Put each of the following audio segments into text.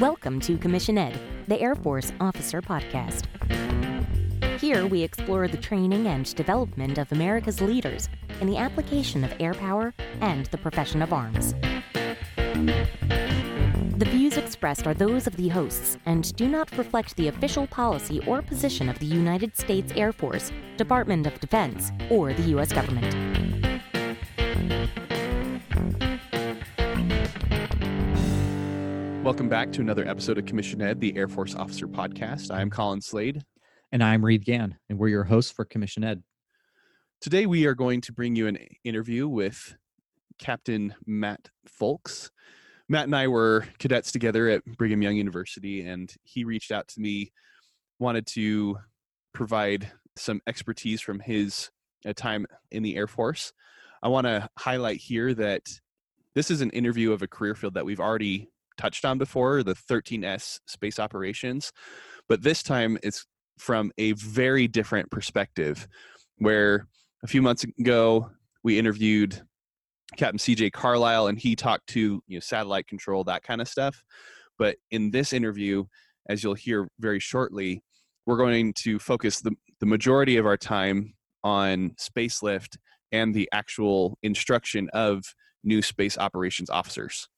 Welcome to Commission Ed, the Air Force Officer Podcast. Here we explore the training and development of America's leaders in the application of air power and the profession of arms. The views expressed are those of the hosts and do not reflect the official policy or position of the United States Air Force, Department of Defense, or the U.S. government. Welcome back to another episode of Commission Ed, the Air Force Officer Podcast. I am Colin Slade. And I'm Reed Gann, and we're your hosts for Commission Ed. Today, we are going to bring you an interview with Captain Matt Folks. Matt and I were cadets together at Brigham Young University, and he reached out to me, wanted to provide some expertise from his uh, time in the Air Force. I want to highlight here that this is an interview of a career field that we've already touched on before the 13S space operations, but this time it's from a very different perspective. Where a few months ago we interviewed Captain CJ Carlisle and he talked to you know satellite control that kind of stuff. But in this interview, as you'll hear very shortly, we're going to focus the, the majority of our time on space lift and the actual instruction of new space operations officers.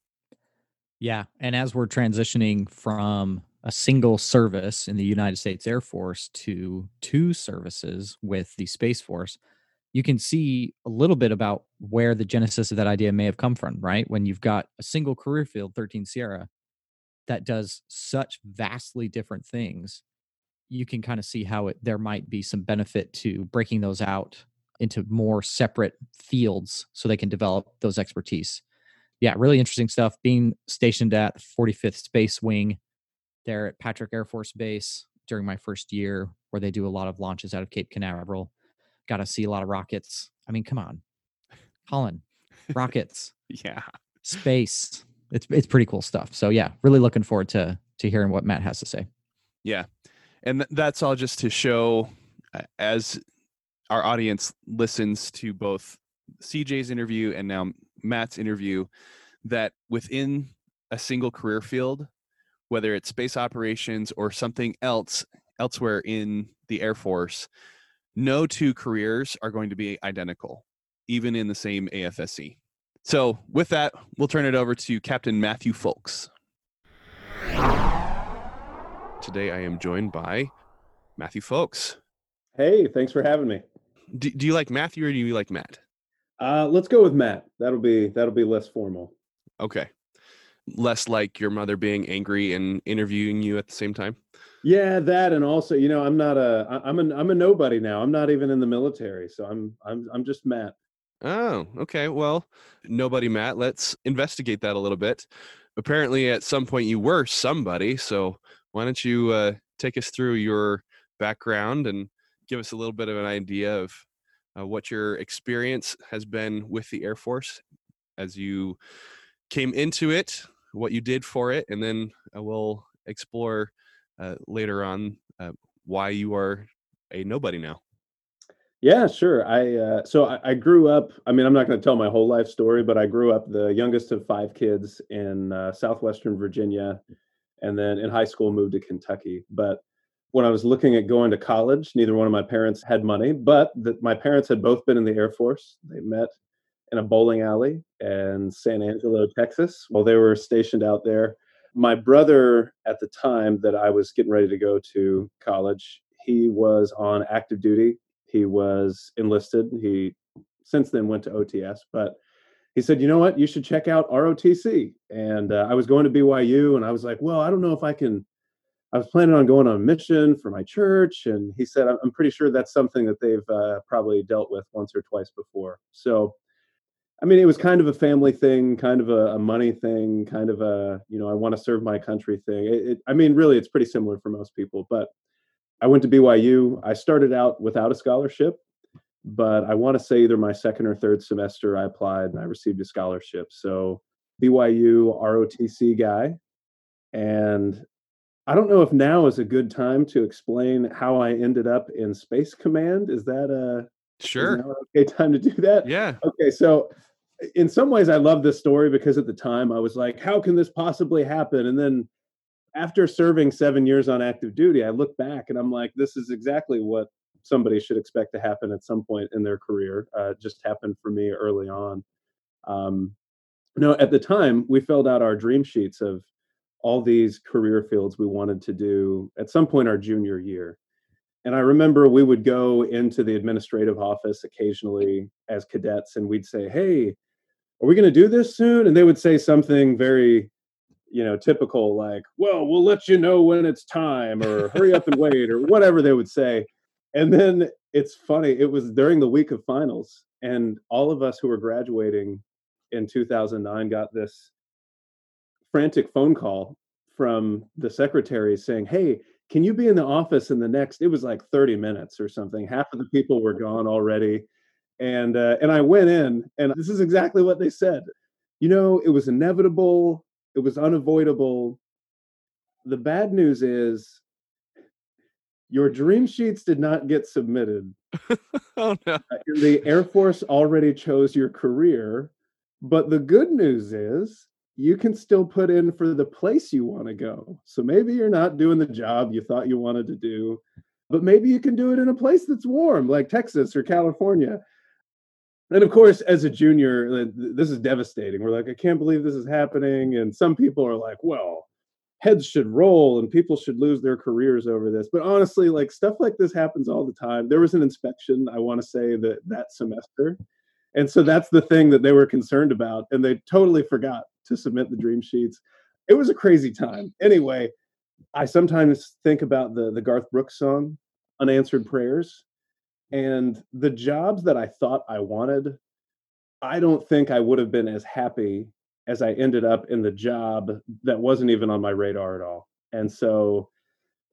Yeah. And as we're transitioning from a single service in the United States Air Force to two services with the Space Force, you can see a little bit about where the genesis of that idea may have come from, right? When you've got a single career field, 13 Sierra, that does such vastly different things, you can kind of see how it there might be some benefit to breaking those out into more separate fields so they can develop those expertise yeah, really interesting stuff. Being stationed at 45th Space Wing there at Patrick Air Force Base during my first year, where they do a lot of launches out of Cape Canaveral. Got to see a lot of rockets. I mean, come on, Colin, rockets. yeah, space. It's it's pretty cool stuff. So yeah, really looking forward to to hearing what Matt has to say. Yeah, and th- that's all just to show uh, as our audience listens to both CJ's interview and now Matt's interview that within a single career field, whether it's space operations or something else elsewhere in the Air Force, no two careers are going to be identical, even in the same AFSC. So, with that, we'll turn it over to Captain Matthew Folks. Today, I am joined by Matthew Folks. Hey, thanks for having me. Do, do you like Matthew or do you like Matt? Uh, let's go with Matt. That'll be that'll be less formal. Okay. Less like your mother being angry and interviewing you at the same time. Yeah, that and also, you know, I'm not a I'm a I'm a nobody now. I'm not even in the military, so I'm I'm I'm just Matt. Oh, okay. Well, nobody Matt. Let's investigate that a little bit. Apparently, at some point you were somebody. So why don't you uh, take us through your background and give us a little bit of an idea of uh, what your experience has been with the Air Force as you came into it, what you did for it, and then uh, we'll explore uh, later on uh, why you are a nobody now. Yeah, sure. I uh, so I, I, grew up. I mean, I'm not going to tell my whole life story, but I grew up the youngest of five kids in uh, southwestern Virginia, and then in high school moved to Kentucky. But when I was looking at going to college, neither one of my parents had money, but that my parents had both been in the Air Force. They met in a bowling alley in San Angelo, Texas, while they were stationed out there. My brother, at the time that I was getting ready to go to college, he was on active duty. He was enlisted. He since then went to OTS, but he said, "You know what? You should check out ROTC." And uh, I was going to BYU, and I was like, "Well, I don't know if I can." I was planning on going on a mission for my church, and he said, "I'm pretty sure that's something that they've uh, probably dealt with once or twice before." So, I mean, it was kind of a family thing, kind of a, a money thing, kind of a you know, I want to serve my country thing. It, it, I mean, really, it's pretty similar for most people. But I went to BYU. I started out without a scholarship, but I want to say either my second or third semester I applied and I received a scholarship. So BYU ROTC guy, and I don't know if now is a good time to explain how I ended up in Space Command. Is that a sure okay time to do that? Yeah. Okay, so in some ways I love this story because at the time I was like, how can this possibly happen? And then after serving seven years on active duty, I look back and I'm like, this is exactly what somebody should expect to happen at some point in their career. Uh, just happened for me early on. Um, no, at the time, we filled out our dream sheets of all these career fields we wanted to do at some point our junior year. And I remember we would go into the administrative office occasionally as cadets and we'd say, Hey, are we going to do this soon? And they would say something very, you know, typical like, Well, we'll let you know when it's time or hurry up and wait or whatever they would say. And then it's funny, it was during the week of finals, and all of us who were graduating in 2009 got this frantic phone call from the secretary saying, Hey, can you be in the office in the next? It was like 30 minutes or something. Half of the people were gone already. And uh, and I went in, and this is exactly what they said. You know, it was inevitable, it was unavoidable. The bad news is your dream sheets did not get submitted. oh no. Uh, the Air Force already chose your career. But the good news is you can still put in for the place you want to go. So maybe you're not doing the job you thought you wanted to do, but maybe you can do it in a place that's warm, like Texas or California. And of course, as a junior, uh, this is devastating. We're like, I can't believe this is happening. And some people are like, well, heads should roll and people should lose their careers over this. But honestly, like stuff like this happens all the time. There was an inspection, I want to say that that semester. And so that's the thing that they were concerned about. And they totally forgot to submit the dream sheets. It was a crazy time. Anyway, I sometimes think about the, the Garth Brooks song, Unanswered Prayers. And the jobs that I thought I wanted, I don't think I would have been as happy as I ended up in the job that wasn't even on my radar at all. And so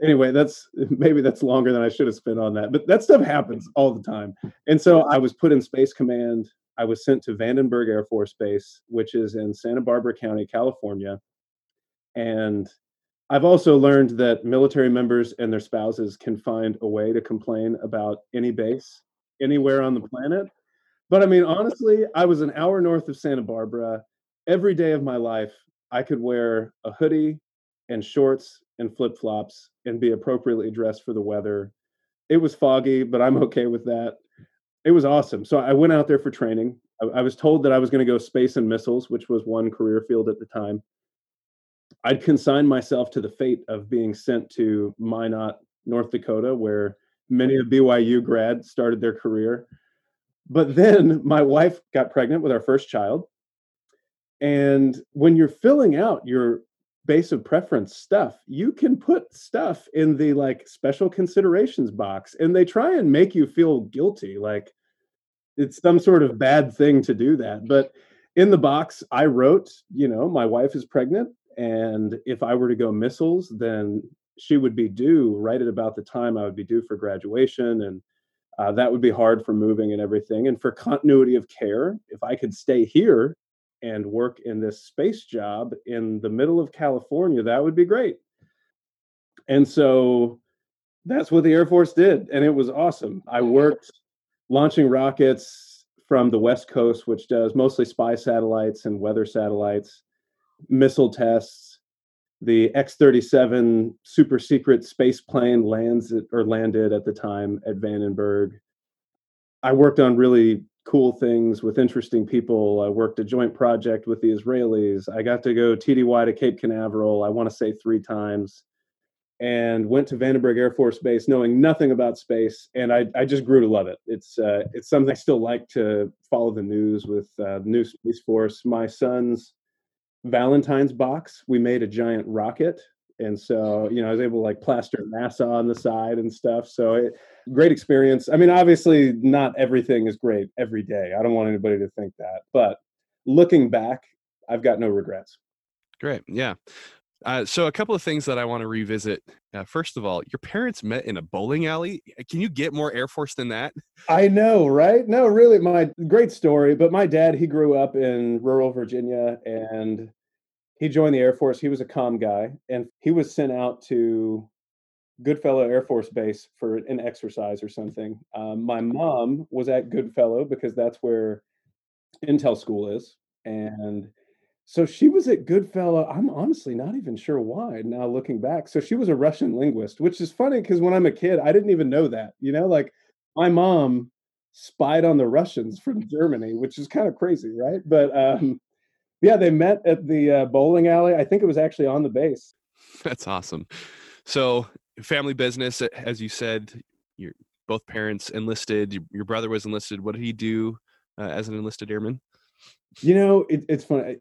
anyway, that's maybe that's longer than I should have spent on that, but that stuff happens all the time. And so I was put in Space Command. I was sent to Vandenberg Air Force Base, which is in Santa Barbara County, California. And I've also learned that military members and their spouses can find a way to complain about any base anywhere on the planet. But I mean, honestly, I was an hour north of Santa Barbara every day of my life, I could wear a hoodie and shorts and flip flops and be appropriately dressed for the weather. It was foggy, but I'm okay with that. It was awesome. So I went out there for training. I, I was told that I was going to go space and missiles, which was one career field at the time. I'd consigned myself to the fate of being sent to Minot, North Dakota, where many of BYU grads started their career. But then my wife got pregnant with our first child and when you're filling out your base of preference stuff, you can put stuff in the like special considerations box and they try and make you feel guilty. Like it's some sort of bad thing to do that. But in the box, I wrote, you know, my wife is pregnant. And if I were to go missiles, then she would be due right at about the time I would be due for graduation. And uh, that would be hard for moving and everything. And for continuity of care, if I could stay here and work in this space job in the middle of California, that would be great. And so that's what the Air Force did. And it was awesome. I worked launching rockets from the West Coast, which does mostly spy satellites and weather satellites, missile tests. The X 37 super secret space plane lands or landed at the time at Vandenberg. I worked on really cool things with interesting people. I worked a joint project with the Israelis. I got to go TDY to Cape Canaveral, I want to say three times, and went to Vandenberg Air Force Base knowing nothing about space. And I, I just grew to love it. It's, uh, it's something I still like to follow the news with uh, New Space Force. My son's Valentine's box, we made a giant rocket and so you know i was able to like plaster nasa on the side and stuff. So it, great experience. I mean obviously not everything is great every day. I don't want anybody to think that. But looking back i've got no regrets. Great. Yeah. Uh, so a couple of things that i want to revisit. Uh, first of all your parents met in a bowling alley? Can you get more air force than that? I know right? No really my great story but my dad he grew up in rural virginia and he joined the Air Force. He was a com guy, and he was sent out to Goodfellow Air Force Base for an exercise or something. Um, my mom was at Goodfellow because that's where Intel School is, and so she was at Goodfellow. I'm honestly not even sure why now looking back. So she was a Russian linguist, which is funny because when I'm a kid, I didn't even know that. You know, like my mom spied on the Russians from Germany, which is kind of crazy, right? But um, yeah, they met at the uh, bowling alley. I think it was actually on the base. That's awesome. So, family business, as you said, your both parents enlisted. Your brother was enlisted. What did he do uh, as an enlisted airman? You know, it, it's funny.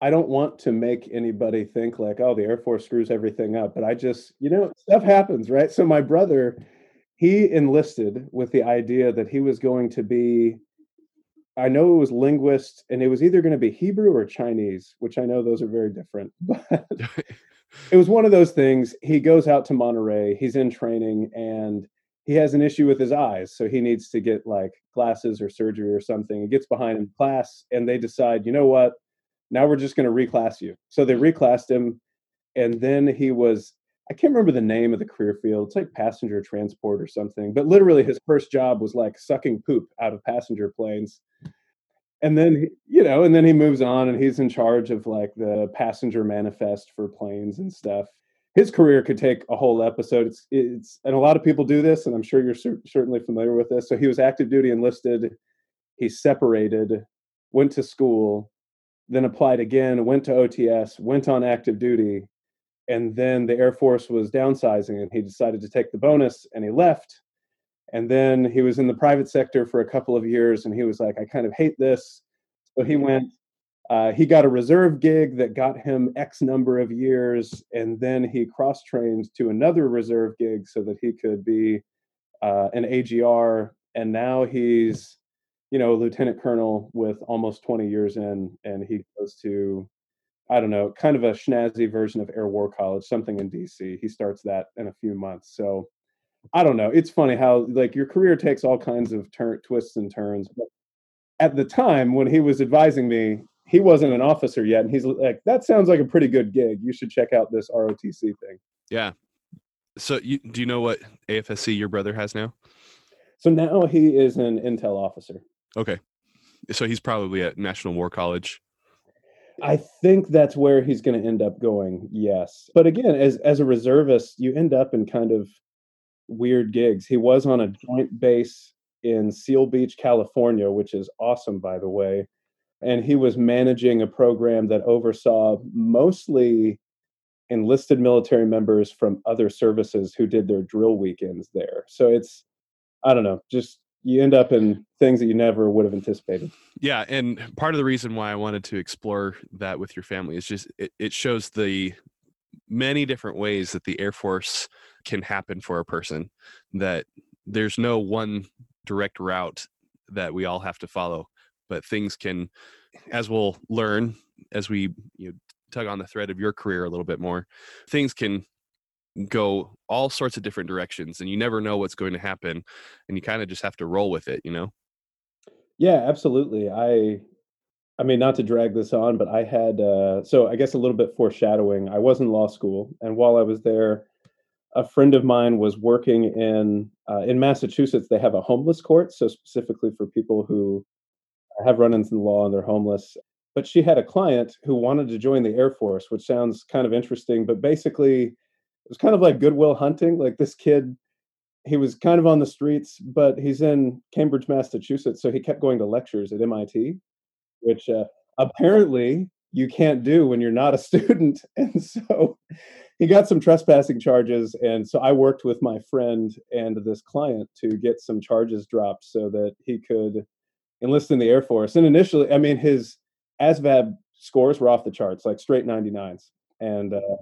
I don't want to make anybody think like, oh, the Air Force screws everything up, but I just, you know, stuff happens, right? So my brother, he enlisted with the idea that he was going to be I know it was linguist and it was either going to be Hebrew or Chinese, which I know those are very different, but it was one of those things. He goes out to Monterey, he's in training and he has an issue with his eyes, so he needs to get like glasses or surgery or something. He gets behind in class and they decide, "You know what? Now we're just going to reclass you." So they reclassed him and then he was I can't remember the name of the career field. It's like passenger transport or something. But literally, his first job was like sucking poop out of passenger planes. And then, you know, and then he moves on and he's in charge of like the passenger manifest for planes and stuff. His career could take a whole episode. It's, it's, and a lot of people do this, and I'm sure you're cer- certainly familiar with this. So he was active duty enlisted. He separated, went to school, then applied again, went to OTS, went on active duty, and then the air force was downsizing and he decided to take the bonus and he left. And then he was in the private sector for a couple of years and he was like i kind of hate this. So he went uh, he got a reserve gig that got him x number of years and then he cross trained to another reserve gig so that he could be uh, an agr and now he's you know a lieutenant colonel with almost 20 years in and he goes to I don't know, kind of a schnazzy version of Air War College, something in DC. He starts that in a few months. So I don't know. It's funny how like your career takes all kinds of turn twists and turns. But at the time when he was advising me, he wasn't an officer yet, and he's like, "That sounds like a pretty good gig. You should check out this ROTC thing." Yeah. So, you, do you know what AFSC your brother has now? So now he is an intel officer. Okay. So he's probably at National War College I think that's where he's going to end up going. Yes. But again, as as a reservist, you end up in kind of weird gigs. He was on a joint base in Seal Beach, California, which is awesome by the way. And he was managing a program that oversaw mostly enlisted military members from other services who did their drill weekends there. So it's I don't know, just you end up in things that you never would have anticipated. Yeah, and part of the reason why I wanted to explore that with your family is just it, it shows the many different ways that the Air Force can happen for a person. That there's no one direct route that we all have to follow, but things can, as we'll learn as we you know, tug on the thread of your career a little bit more, things can go all sorts of different directions and you never know what's going to happen and you kind of just have to roll with it you know? Yeah absolutely i i mean not to drag this on but i had uh so i guess a little bit foreshadowing i was in law school and while i was there a friend of mine was working in uh, in massachusetts they have a homeless court so specifically for people who have run-ins in the law and they're homeless but she had a client who wanted to join the air force which sounds kind of interesting but basically it was kind of like goodwill hunting. Like this kid, he was kind of on the streets, but he's in Cambridge, Massachusetts, so he kept going to lectures at MIT, which uh, apparently you can't do when you're not a student. And so he got some trespassing charges. And so I worked with my friend and this client to get some charges dropped so that he could enlist in the Air Force. And initially, I mean, his ASVAB scores were off the charts, like straight 99s. And uh,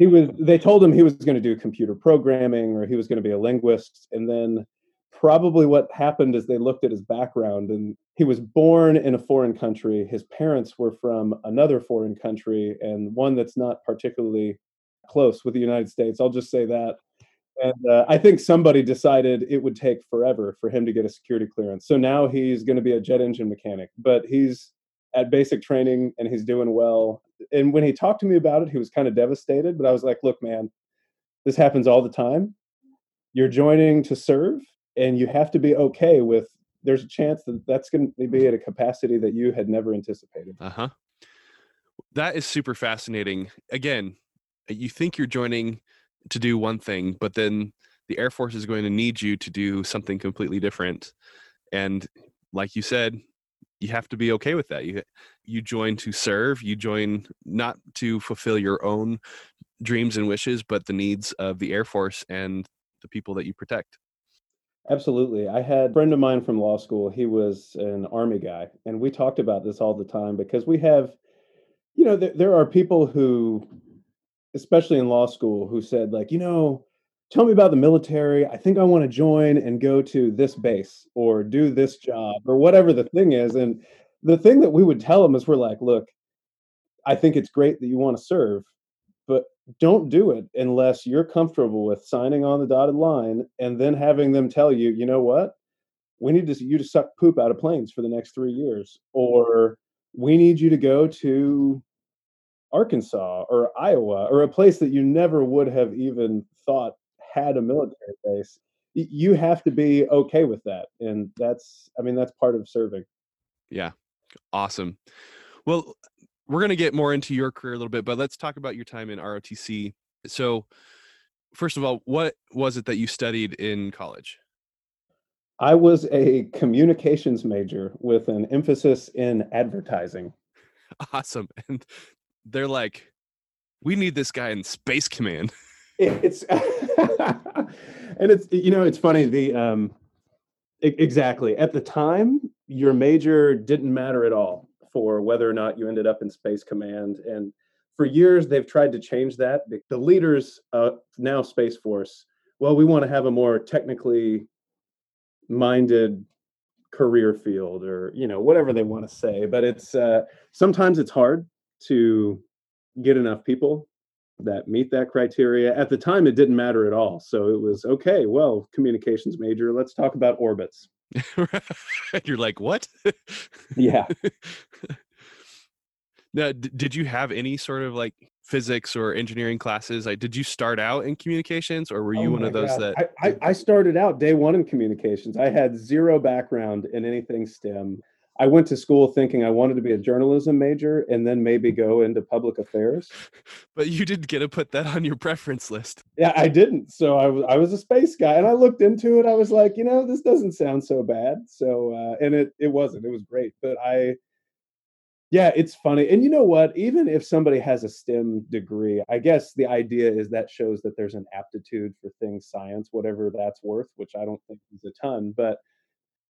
he was they told him he was going to do computer programming or he was going to be a linguist. And then probably what happened is they looked at his background and he was born in a foreign country. His parents were from another foreign country and one that's not particularly close with the united states. I'll just say that. And uh, i think somebody decided it would take forever for him to get a security clearance. So now he's going to be a jet engine mechanic but he's at basic training and he's doing well. And when he talked to me about it, he was kind of devastated. But I was like, look, man, this happens all the time. You're joining to serve, and you have to be okay with there's a chance that that's going to be at a capacity that you had never anticipated. Uh huh. That is super fascinating. Again, you think you're joining to do one thing, but then the Air Force is going to need you to do something completely different. And like you said, you have to be okay with that. You you join to serve, you join not to fulfill your own dreams and wishes, but the needs of the Air Force and the people that you protect. Absolutely. I had a friend of mine from law school. He was an army guy, and we talked about this all the time because we have, you know, there, there are people who, especially in law school, who said, like, you know, tell me about the military. I think I want to join and go to this base or do this mm. job or whatever the thing is. And the thing that we would tell them is we're like, look, I think it's great that you want to serve, but don't do it unless you're comfortable with signing on the dotted line and then having them tell you, you know what? We need to you to suck poop out of planes for the next three years, or we need you to go to Arkansas or Iowa or a place that you never would have even thought had a military base. You have to be okay with that, and that's I mean that's part of serving. Yeah, awesome. Well, we're going to get more into your career a little bit, but let's talk about your time in ROTC. So, first of all, what was it that you studied in college? I was a communications major with an emphasis in advertising. Awesome. And they're like, we need this guy in Space Command. It's and it's you know it's funny the um exactly at the time your major didn't matter at all for whether or not you ended up in Space Command. And for years, they've tried to change that. The leaders, uh, now Space Force, well, we want to have a more technically minded career field or you know whatever they want to say but it's uh, sometimes it's hard to get enough people that meet that criteria at the time it didn't matter at all so it was okay well communications major let's talk about orbits You're like, what? yeah. now, d- did you have any sort of like physics or engineering classes? Like, did you start out in communications, or were you oh one of those God. that? I, I, I started out day one in communications. I had zero background in anything STEM. I went to school thinking I wanted to be a journalism major and then maybe go into public affairs. But you didn't get to put that on your preference list. Yeah, I didn't. So I was I was a space guy, and I looked into it. I was like, you know, this doesn't sound so bad. So uh, and it it wasn't. It was great. But I, yeah, it's funny. And you know what? Even if somebody has a STEM degree, I guess the idea is that shows that there's an aptitude for things science, whatever that's worth, which I don't think is a ton, but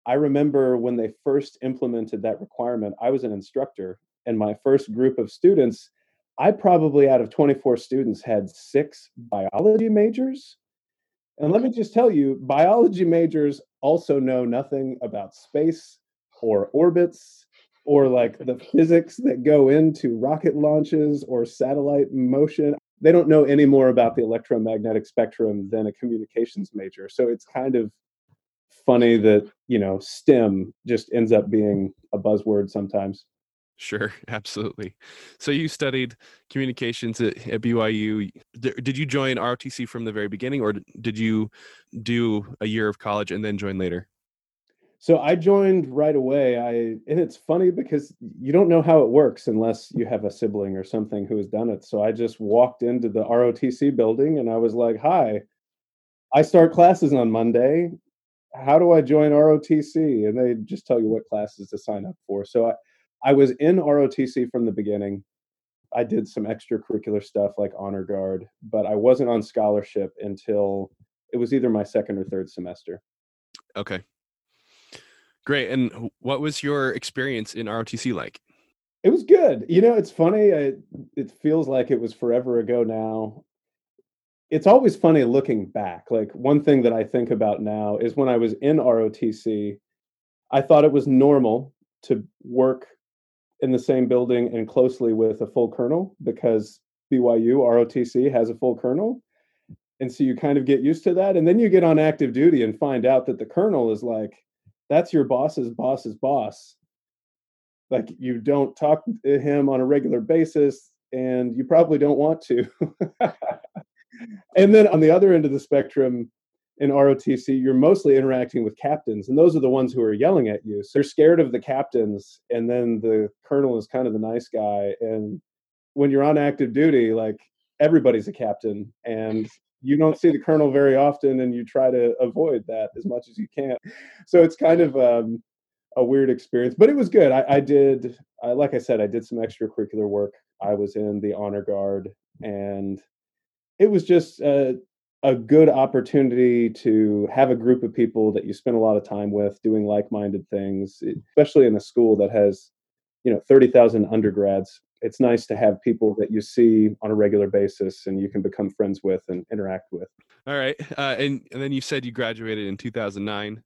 I remember when they first implemented that requirement, I was an instructor, and my first group of students, I probably out of 24 students had six biology majors. And let me just tell you, biology majors also know nothing about space or orbits or like the physics that go into rocket launches or satellite motion. They don't know any more about the electromagnetic spectrum than a communications major. So it's kind of funny that you know STEM just ends up being a buzzword sometimes. Sure, absolutely. So you studied communications at, at BYU. Did you join ROTC from the very beginning, or did you do a year of college and then join later? So I joined right away. I and it's funny because you don't know how it works unless you have a sibling or something who has done it. So I just walked into the ROTC building and I was like, "Hi, I start classes on Monday how do I join ROTC? And they just tell you what classes to sign up for. So I, I was in ROTC from the beginning. I did some extracurricular stuff like honor guard, but I wasn't on scholarship until it was either my second or third semester. Okay. Great. And what was your experience in ROTC like? It was good. You know, it's funny. I, it feels like it was forever ago now it's always funny looking back. Like one thing that I think about now is when I was in ROTC, I thought it was normal to work in the same building and closely with a full colonel because BYU ROTC has a full colonel. And so you kind of get used to that. And then you get on active duty and find out that the colonel is like, that's your boss's boss's boss. Like you don't talk to him on a regular basis and you probably don't want to. and then on the other end of the spectrum, in ROTC, you're mostly interacting with captains, and those are the ones who are yelling at you. So you're scared of the captains, and then the colonel is kind of the nice guy. And when you're on active duty, like everybody's a captain, and you don't see the colonel very often, and you try to avoid that as much as you can. So it's kind of um, a weird experience, but it was good. I, I did, I, like I said, I did some extracurricular work. I was in the honor guard, and it was just uh, a good opportunity to have a group of people that you spend a lot of time with doing like-minded things especially in a school that has you know 30,000 undergrads. It's nice to have people that you see on a regular basis and you can become friends with and interact with. All right uh, and, and then you said you graduated in 2009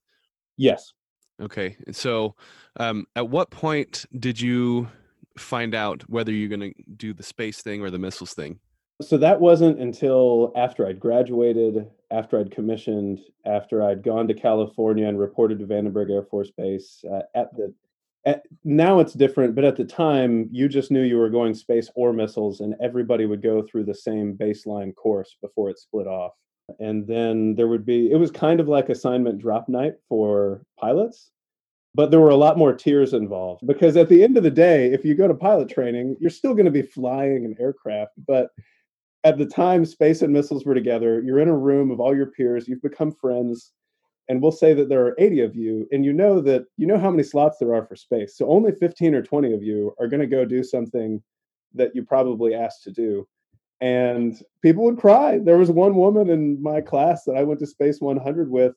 yes. Okay so um, at what point did you find out whether you're going to do the space thing or the missiles thing so that wasn't until after I'd graduated, after I'd commissioned, after I'd gone to California and reported to Vandenberg Air Force Base. Uh, at the at, now it's different, but at the time you just knew you were going space or missiles, and everybody would go through the same baseline course before it split off. And then there would be it was kind of like assignment drop night for pilots but there were a lot more tiers involved because at the end of the day if you go to pilot training you're still going to be flying an aircraft but at the time space and missiles were together you're in a room of all your peers you've become friends and we'll say that there are 80 of you and you know that you know how many slots there are for space so only 15 or 20 of you are going to go do something that you probably asked to do. And people would cry. There was one woman in my class that i went to space 100 with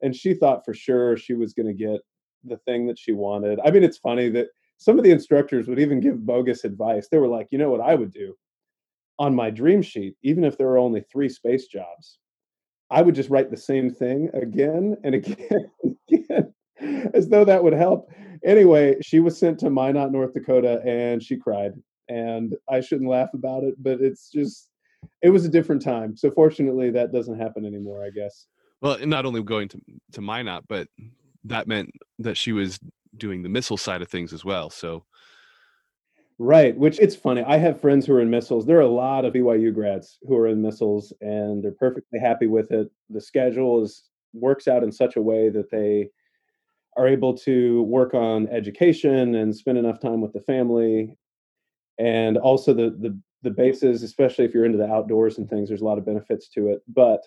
and she thought for sure she was going to get the thing that she wanted. I mean it's funny that some of the instructors would even give bogus advice. They were like you know what i would do on my dream sheet, even if there were only three space jobs, I would just write the same thing again and again, and again as though that would help. Anyway, she was sent to Minot, North Dakota, and she cried. And I shouldn't laugh about it, but it's just, it was a different time. So fortunately, that doesn't happen anymore, I guess. Well, not only going to to Minot, but that meant that she was doing the missile side of things as well. So Right, which it's funny. I have friends who are in missiles. There are a lot of BYU grads who are in missiles and they're perfectly happy with it. The schedule is works out in such a way that they are able to work on education and spend enough time with the family. And also the the the bases, especially if you're into the outdoors and things, there's a lot of benefits to it. But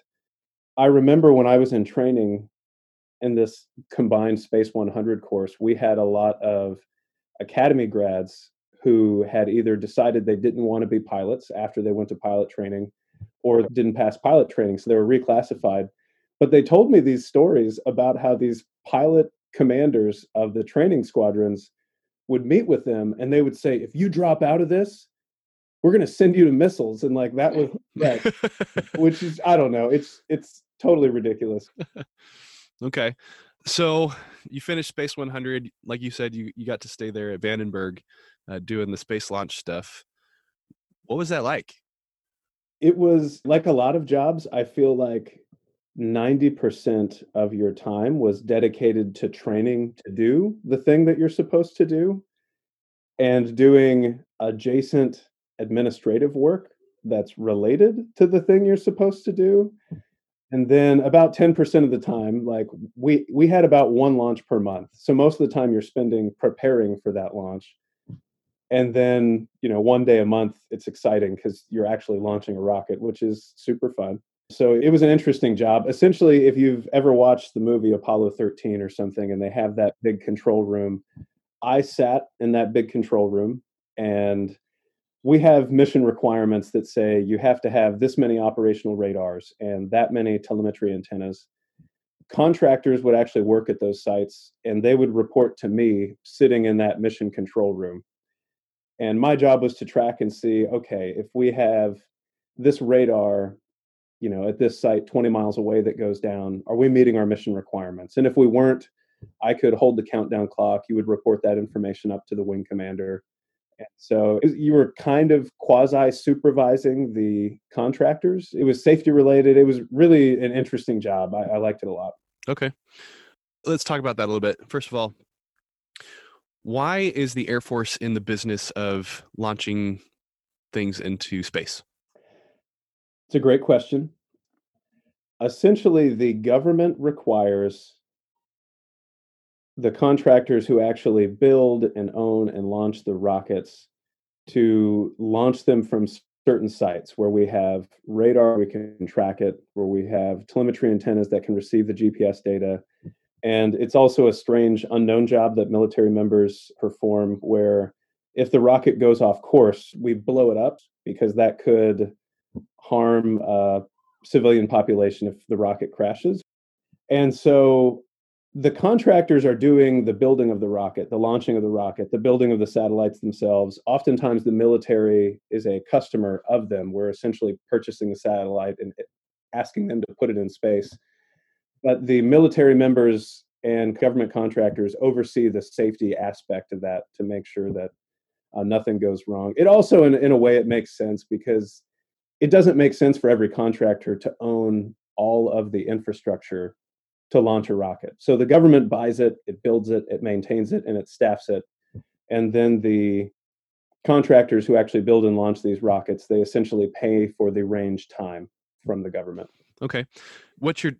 I remember when I was in training in this combined Space 100 course, we had a lot of academy grads who had either decided they didn't want to be pilots after they went to pilot training or didn't pass pilot training. So they were reclassified. But they told me these stories about how these pilot commanders of the training squadrons would meet with them and they would say, if you drop out of this, we're going to send you to missiles. And like that was, right, which is, I don't know, it's, it's totally ridiculous. okay. So you finished Space 100. Like you said, you, you got to stay there at Vandenberg uh, doing the space launch stuff. What was that like? It was like a lot of jobs. I feel like 90% of your time was dedicated to training to do the thing that you're supposed to do and doing adjacent administrative work that's related to the thing you're supposed to do and then about 10% of the time like we we had about one launch per month. So most of the time you're spending preparing for that launch. And then you know one day a month it's exciting because you're actually launching a rocket which is super fun. So it was an interesting job. Essentially if you've ever watched the movie apollo 13 or something and they have that big control room i sat in that big control room and we have mission requirements that say you have to have this many operational radars and that many telemetry antennas contractors would actually work at those sites and they would report to me sitting in that mission control room and my job was to track and see, okay, if we have this radar, you know, at this site 20 miles away that goes down, are we meeting our mission requirements? And if we weren't, I could hold the countdown clock. You would report that information up to the wing commander. And so you were kind of quasi supervising the contractors. It was safety related. It was really an interesting job. I, I liked it a lot. Okay. Let's talk about that a little bit. First of all, why is the Air Force in the business of launching things into space? It's a great question. essentially the government requires the contractors who actually build and own and launch the rockets to launch them from certain sites where we have radar, we can track it, where we have telemetry antennas that can receive the GPS data. And it's also a strange unknown job that military members perform where if the rocket goes off course, we blow it up because that could harm a civilian population if the rocket crashes. And so the contractors are doing the building of the rocket, the launching of the rocket, the building of the satellites themselves. Oftentimes, the military is a customer of them. We're essentially purchasing the satellite and asking them to put it in space. But the military members and government contractors oversee the safety aspect of that to make sure that uh, nothing goes wrong. It also, in, in a way, it makes sense because it doesn't make sense for every contractor to own all of the infrastructure to launch a rocket. So the government buys it, it builds it, it maintains it, and it staffs it. And then the contractors who actually build and launch these rockets, they essentially pay for the range time from the government. Okay. What you're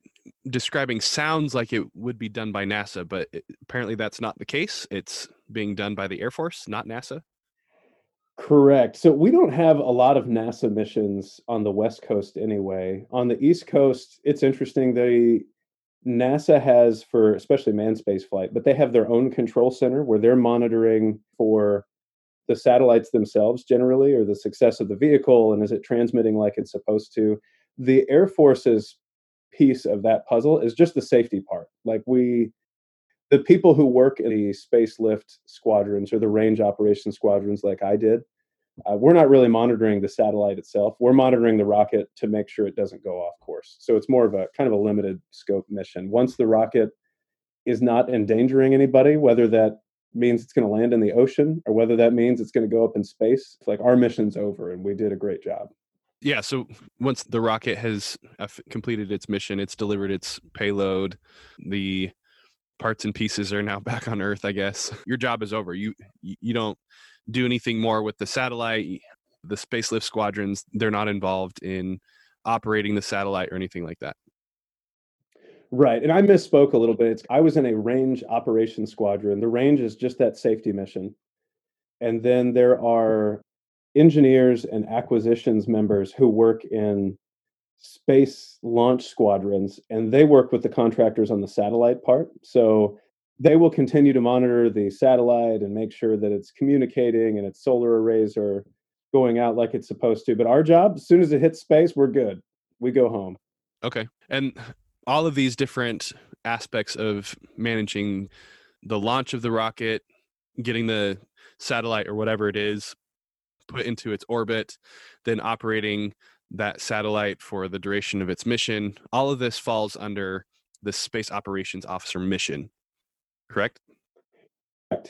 describing sounds like it would be done by NASA, but apparently that's not the case. It's being done by the Air Force, not NASA. Correct. So we don't have a lot of NASA missions on the West Coast anyway. On the East Coast, it's interesting. They NASA has for especially manned space flight, but they have their own control center where they're monitoring for the satellites themselves generally or the success of the vehicle and is it transmitting like it's supposed to. The Air Force's piece of that puzzle is just the safety part. Like we the people who work in the space lift squadrons or the range operation squadrons like I did, uh, we're not really monitoring the satellite itself. We're monitoring the rocket to make sure it doesn't go off course. So it's more of a kind of a limited scope mission. Once the rocket is not endangering anybody, whether that means it's going to land in the ocean or whether that means it's going to go up in space, like our mission's over and we did a great job. Yeah. So once the rocket has completed its mission, it's delivered its payload, the parts and pieces are now back on Earth. I guess your job is over. You you don't do anything more with the satellite. The space lift squadrons, they're not involved in operating the satellite or anything like that. Right. And I misspoke a little bit. It's, I was in a range operation squadron. The range is just that safety mission. And then there are engineers and acquisitions members who work in space launch squadrons and they work with the contractors on the satellite part. So they will continue to monitor the satellite and make sure that it's communicating and its solar arrays are going out like it's supposed to. But our job, as soon as it hits space, we're good. We go home. Okay. And all of these different aspects of managing the launch of the rocket, getting the satellite or whatever it is put into its orbit, then operating that satellite for the duration of its mission, all of this falls under the space operations officer mission? Correct.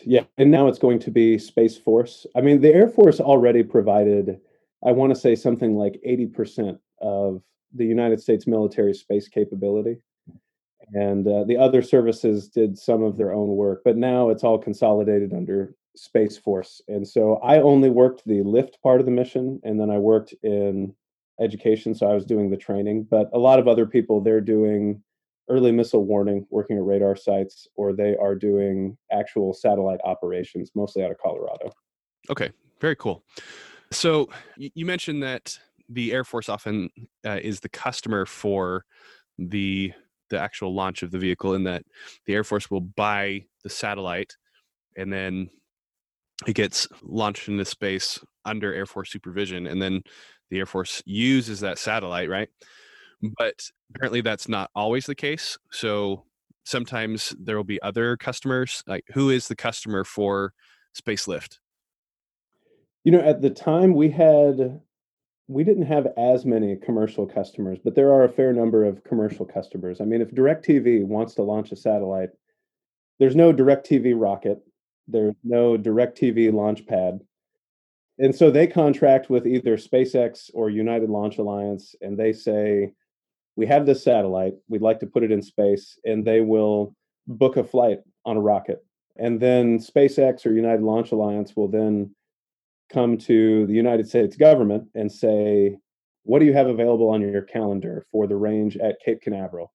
Yeah. And now it's going to be Space Force. I mean, the Air Force already provided, I want to say something like 80% of the United States military space capability. And uh, the other services did some of their own work, but now it's all consolidated under Space Force. And so I only worked the lift part of the mission, and then I worked in education. So I was doing the training, but a lot of other people, they're doing early missile warning, working at radar sites, or they are doing actual satellite operations, mostly out of Colorado. Okay, very cool. So you mentioned that the Air Force often uh, is the customer for the the actual launch of the vehicle, and that the Air Force will buy the satellite, and then it gets launched into space under Air Force supervision, and then the Air Force uses that satellite, right? But apparently that's not always the case so sometimes there will be other customers like who is the customer for space lift you know at the time we had we didn't have as many commercial customers but there are a fair number of commercial customers. I mean if directv wants to launch a satellite there's no directv rocket there's no directv launch pad and so they contract with either spacex or united launch alliance and they say we have this satellite, we'd like to put it in space, and they will book a flight on a rocket. And then SpaceX or United Launch Alliance will then come to the United States government and say, what do you have available on your calendar for the range at Cape Canaveral?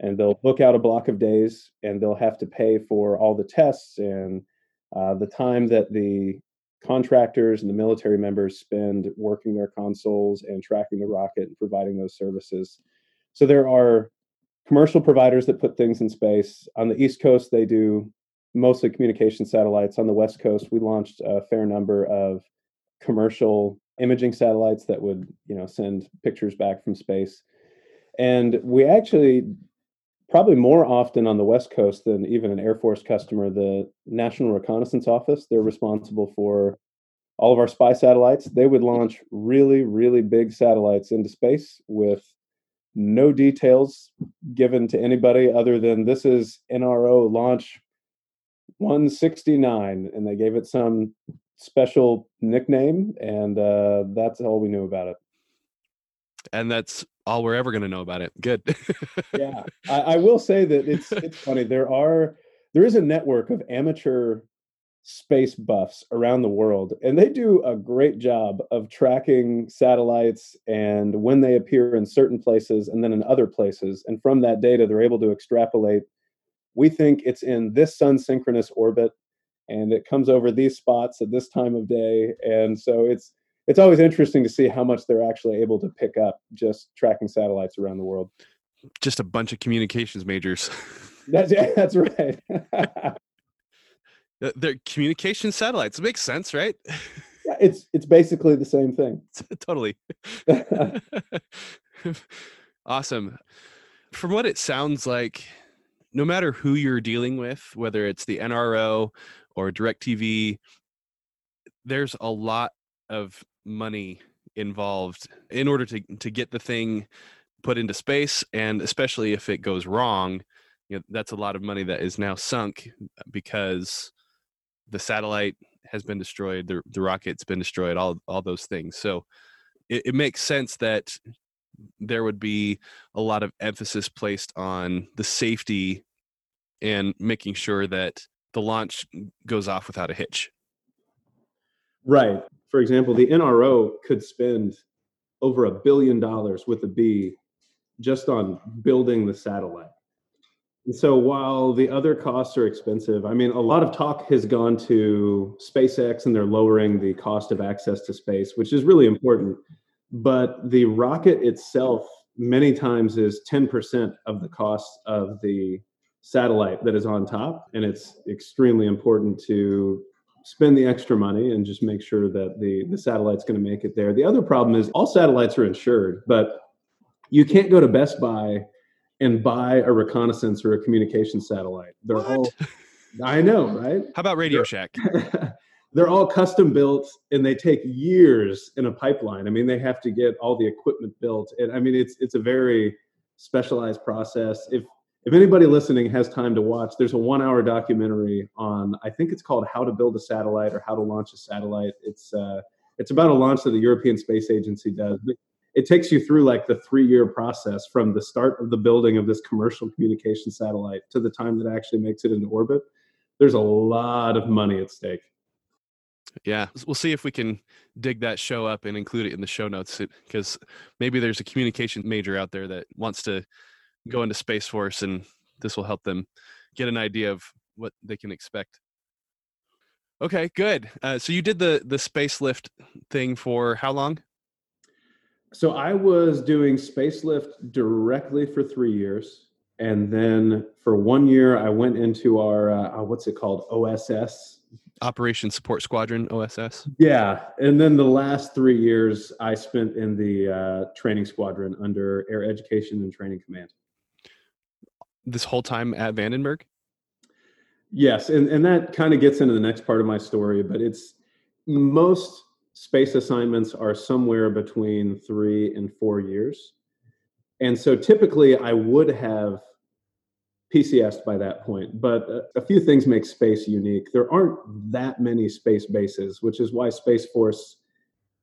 And they'll book out a block of days and they'll have to pay for all the tests and uh, the time that the contractors and the military members spend working their consoles and tracking the rocket and providing those services. So there are commercial providers that put things in space. On the East Coast, they do mostly communication satellites. On the West Coast, we launched a fair number of commercial imaging satellites that would, you know, send pictures back from space. And we actually probably more often on the West Coast than even an Air Force customer, the National Reconnaissance Office, they're responsible for all of our spy satellites. They would launch really, really big satellites into space with no details given to anybody other than this is NRO launch 169, and they gave it some special nickname, and uh, that's all we knew about it. And that's all we're ever going to know about it. Good. yeah, I, I will say that it's it's funny. There are there is a network of amateur space buffs around the world and they do a great job of tracking satellites and when they appear in certain places and then in other places and from that data they're able to extrapolate. We think it's in this sun synchronous orbit and it comes over these spots at this time of day and so it's it's always interesting to see how much they're actually able to pick up just tracking satellites around the world. Just a bunch of communications majors. That's that's right they're communication satellites. It makes sense, right? Yeah, it's it's basically the same thing. totally. awesome. From what it sounds like, no matter who you're dealing with, whether it's the NRO or DirecTV, there's a lot of money involved in order to to get the thing put into space and especially if it goes wrong you know that's a lot of money that is now sunk because the satellite has been destroyed, the the rocket's been destroyed, all all those things. So it, it makes sense that there would be a lot of emphasis placed on the safety and making sure that the launch goes off without a hitch. Right. For example, the NRO could spend over a billion dollars with a B just on building the satellite. So while the other costs are expensive, I mean, a lot of talk has gone to SpaceX and they're lowering the cost of access to space, which is really important. But the rocket itself, many times, is 10% of the cost of the satellite that is on top. And it's extremely important to spend the extra money and just make sure that the, the satellite's going to make it there. The other problem is all satellites are insured, but you can't go to Best Buy and buy a reconnaissance or a communication satellite. They're what? all I know, right? How about Radio Shack? they're all custom built and they take years in a pipeline. I mean, they have to get all the equipment built. And I mean, it's it's a very specialized process. If if anybody listening has time to watch, there's a one hour documentary on I think it's called How to Build a Satellite or How to Launch a Satellite. It's uh it's about a launch that the European Space Agency does. It takes you through like the three year process from the start of the building of this commercial communication satellite to the time that actually makes it into orbit. There's a lot of money at stake. Yeah, we'll see if we can dig that show up and include it in the show notes because maybe there's a communication major out there that wants to go into Space Force and this will help them get an idea of what they can expect. Okay, good. Uh, so you did the the space lift thing for how long? So I was doing Spacelift directly for three years. And then for one year, I went into our, uh, uh what's it called? OSS. Operation Support Squadron, OSS. Yeah. And then the last three years, I spent in the uh, training squadron under Air Education and Training Command. This whole time at Vandenberg? Yes. And, and that kind of gets into the next part of my story, but it's most space assignments are somewhere between three and four years. And so typically I would have PCSed by that point, but a, few things make space unique. There aren't that many space bases, which is why Space Force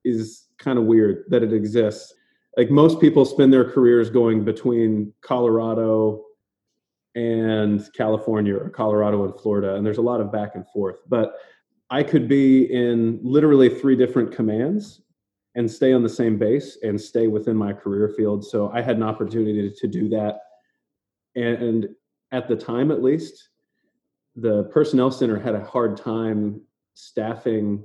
is kind of weird that it exists. Like most people spend their careers going between Colorado and California or Colorado and Florida, and there's a lot of back and forth. But I could be in literally three different commands and stay on the same base and stay within my career field. So I had an opportunity to do that. And at the time, at least, the personnel center had a hard time staffing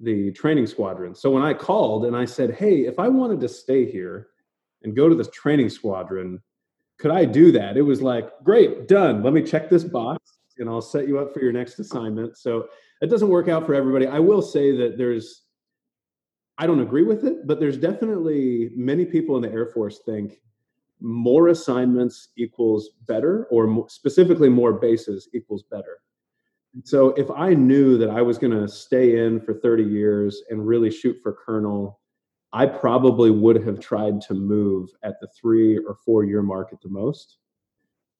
the training squadron. So when I called and I said, Hey, if I wanted to stay here and go to the training squadron, could I do that? It was like, Great, done. Let me check this box and I'll set you up for your next assignment. So it doesn't work out for everybody. I will say that there's, I don't agree with it, but there's definitely many people in the Air Force think more assignments equals better, or more, specifically more bases equals better. So if I knew that I was going to stay in for 30 years and really shoot for colonel, I probably would have tried to move at the three or four year mark at the most.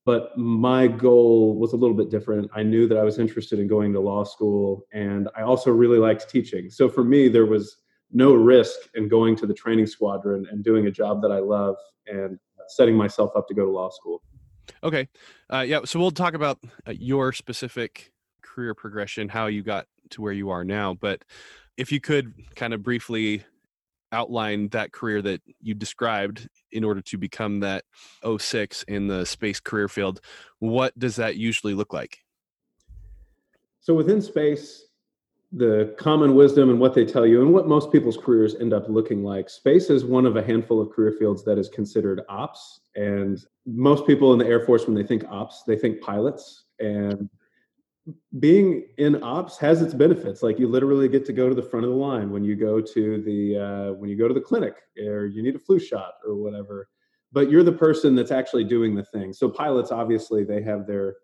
But my goal was a little bit different. I knew that I was interested in going to law school, and I also really liked teaching. So for me, there was no risk in going to the training squadron and doing a job that I love and setting myself up to go to law school. Okay. Uh, yeah. So we'll talk about uh, your specific career progression, how you got to where you are now. But if you could kind of briefly outline that career that you described in order to become that 06 in the space career field, what does that usually look like? So within space, the common wisdom and what they tell you and what most people's careers end up looking like. Space is one of a handful of career fields that is considered ops. And most people in the Air Force, when they think ops, they think pilots. And being in ops has its benefits. Like you literally get to go to the front of the line when you go to the uh, when you go to the clinic or you need a flu shot or whatever. But you're the person that's actually doing the thing. So pilots, obviously, they have their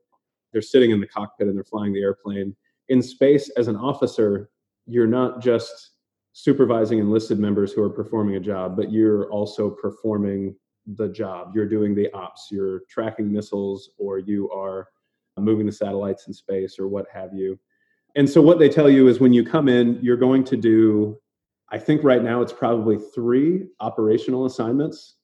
they're sitting in the cockpit and they're flying the airplane in space as an officer, you're not just supervising enlisted members who are performing a job, but you're also performing the job. You're doing the ops, you're tracking missiles, or you are Uh, moving the satellites in space, or what have you. And so, what they tell you is when you come in, you're going to do, I think right now it's probably three operational assignments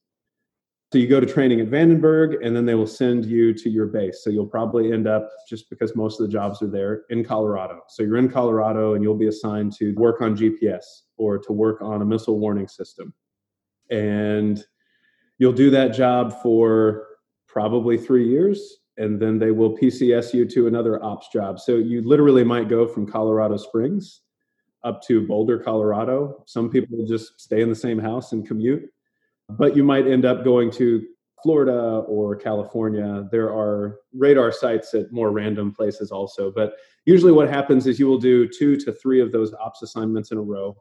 so you go to training at Vandenberg, and then they will send you to your base. So you'll probably end up, just because most of the jobs are there, in Colorado. So you're in Colorado, and you'll be assigned to work on GPS or to work on a missile warning system. And you'll do that job for probably three years, and then they will PCS you to another ops job. So you literally might go from Colorado Springs up to Boulder, Colorado. Some people just stay in the same house and commute but you might end up going to Florida or California. There are radar sites at more random places also. But usually, what happens is you will do two to three of those ops assignments in a row.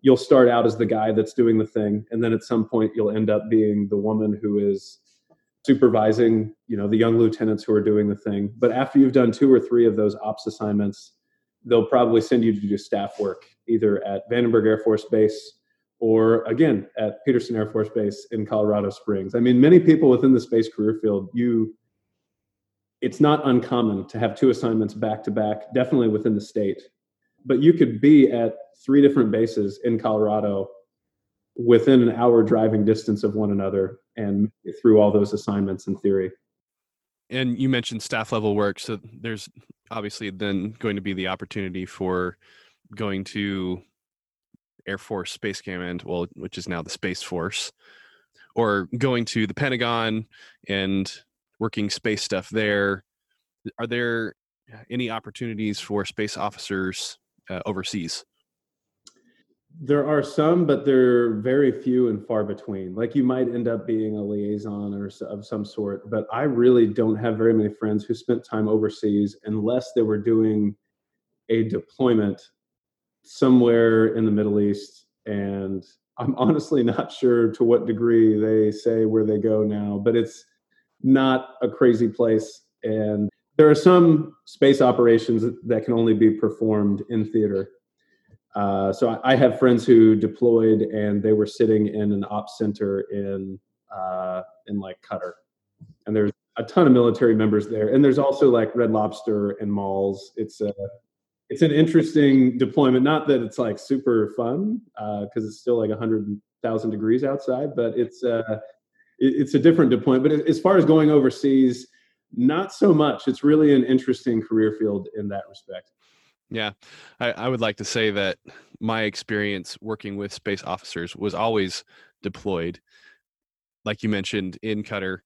You'll start out as the guy that's doing the thing, and then at some point, you'll end up being the woman who is supervising you know the young lieutenants who are doing the thing but after you've done two or three of those ops assignments they'll probably send you to do staff work either at vandenberg air force base or again at Peterson Air Force Base in Colorado Springs. I mean, many people within the space career field, you it's not uncommon to have two assignments back to back, definitely within the state. But you could be at three different bases in Colorado within an hour driving distance of one another and through all those assignments in theory. And you mentioned staff level work, so there's obviously then going to be the opportunity for going to Air Force Space Command, well, which is now the Space Force, or going to the Pentagon and working space stuff there. Are there any opportunities for space officers uh, overseas? There are some, but they're very few and far between. Like you might end up being a liaison or of some sort, but I really don't have very many friends who spent time overseas unless they were doing a deployment somewhere in the Middle East, and I'm honestly not sure to what degree they say where they go now, but it's not a crazy place. And there are some space operations that can only be performed in theater. Uh, so I, I, have friends who deployed and they were sitting in an ops center in uh, in like Qatar, and there's a ton of military members there. And there's also like Red Lobster and malls. It's a it's an interesting deployment. Not that it's like super fun because uh, it's still like a hundred thousand degrees outside, but it's uh, it, it's a different deployment. But as far as going overseas, not so much. It's really an interesting career field in that respect. Yeah, I, I would like to say that my experience working with space officers was always deployed. Like you mentioned in Qatar,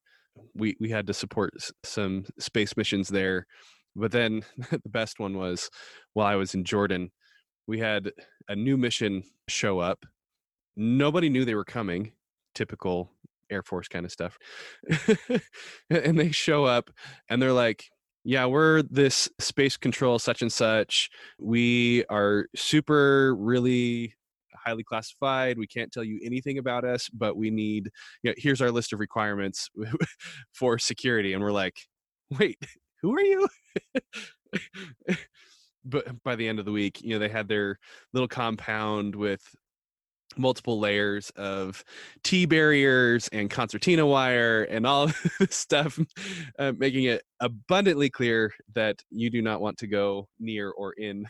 we we had to support some space missions there, but then the best one was while I was in Jordan. We had a new mission show up. Nobody knew they were coming. Typical Air Force kind of stuff. and they show up and they're like, yeah, we're this space control such and such. We are super, really highly classified. We can't tell you anything about us, but we need, you know, here's our list of requirements for security. And we're like, wait, who are you? but by the end of the week, you know, they had their little compound with multiple layers of T barriers and concertina wire and all this stuff, uh, making it abundantly clear that you do not want to go near or in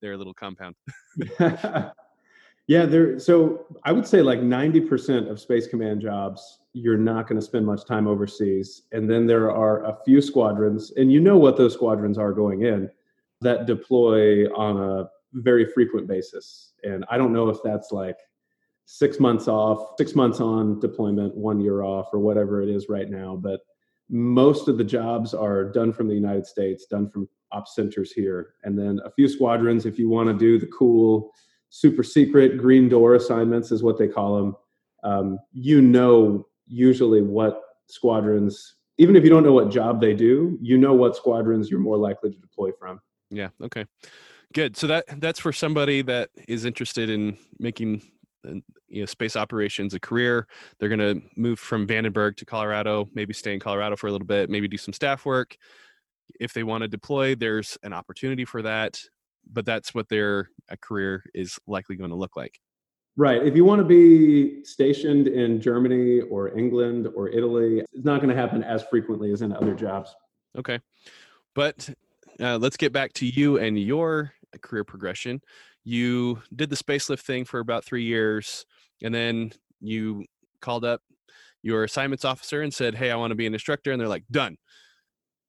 their little compound. yeah, there. So I would say like ninety percent of Space Command jobs, you're not going to spend much time overseas, and then there are a few squadrons, and you know what those squadrons are going in, that deploy on a very frequent basis. And I don't know if that's like six months off, six months on deployment, one year off, or whatever it is right now. But most of the jobs are done from the United States, done from op centers here. And then a few squadrons, if you want to do the cool, super secret green door assignments, is what they call them. Um, you know, usually what squadrons, even if you don't know what job they do, you know what squadrons you're more likely to deploy from. Yeah. Okay. Good. So that that's for somebody that is interested in making you know space operations a career. They're going to move from vandenberg to colorado maybe stay in colorado for a little bit maybe do some staff work. If they want to deploy there's an opportunity for that but that's what their career is likely going to look like. Right. If you want to be stationed in germany or england or italy it's not going to happen as frequently as in other jobs. Okay. But uh, let's get back to you and your career progression you did the spacelift thing for about three years and then you called up your assignments officer and said hey i want to be an instructor and they're like done.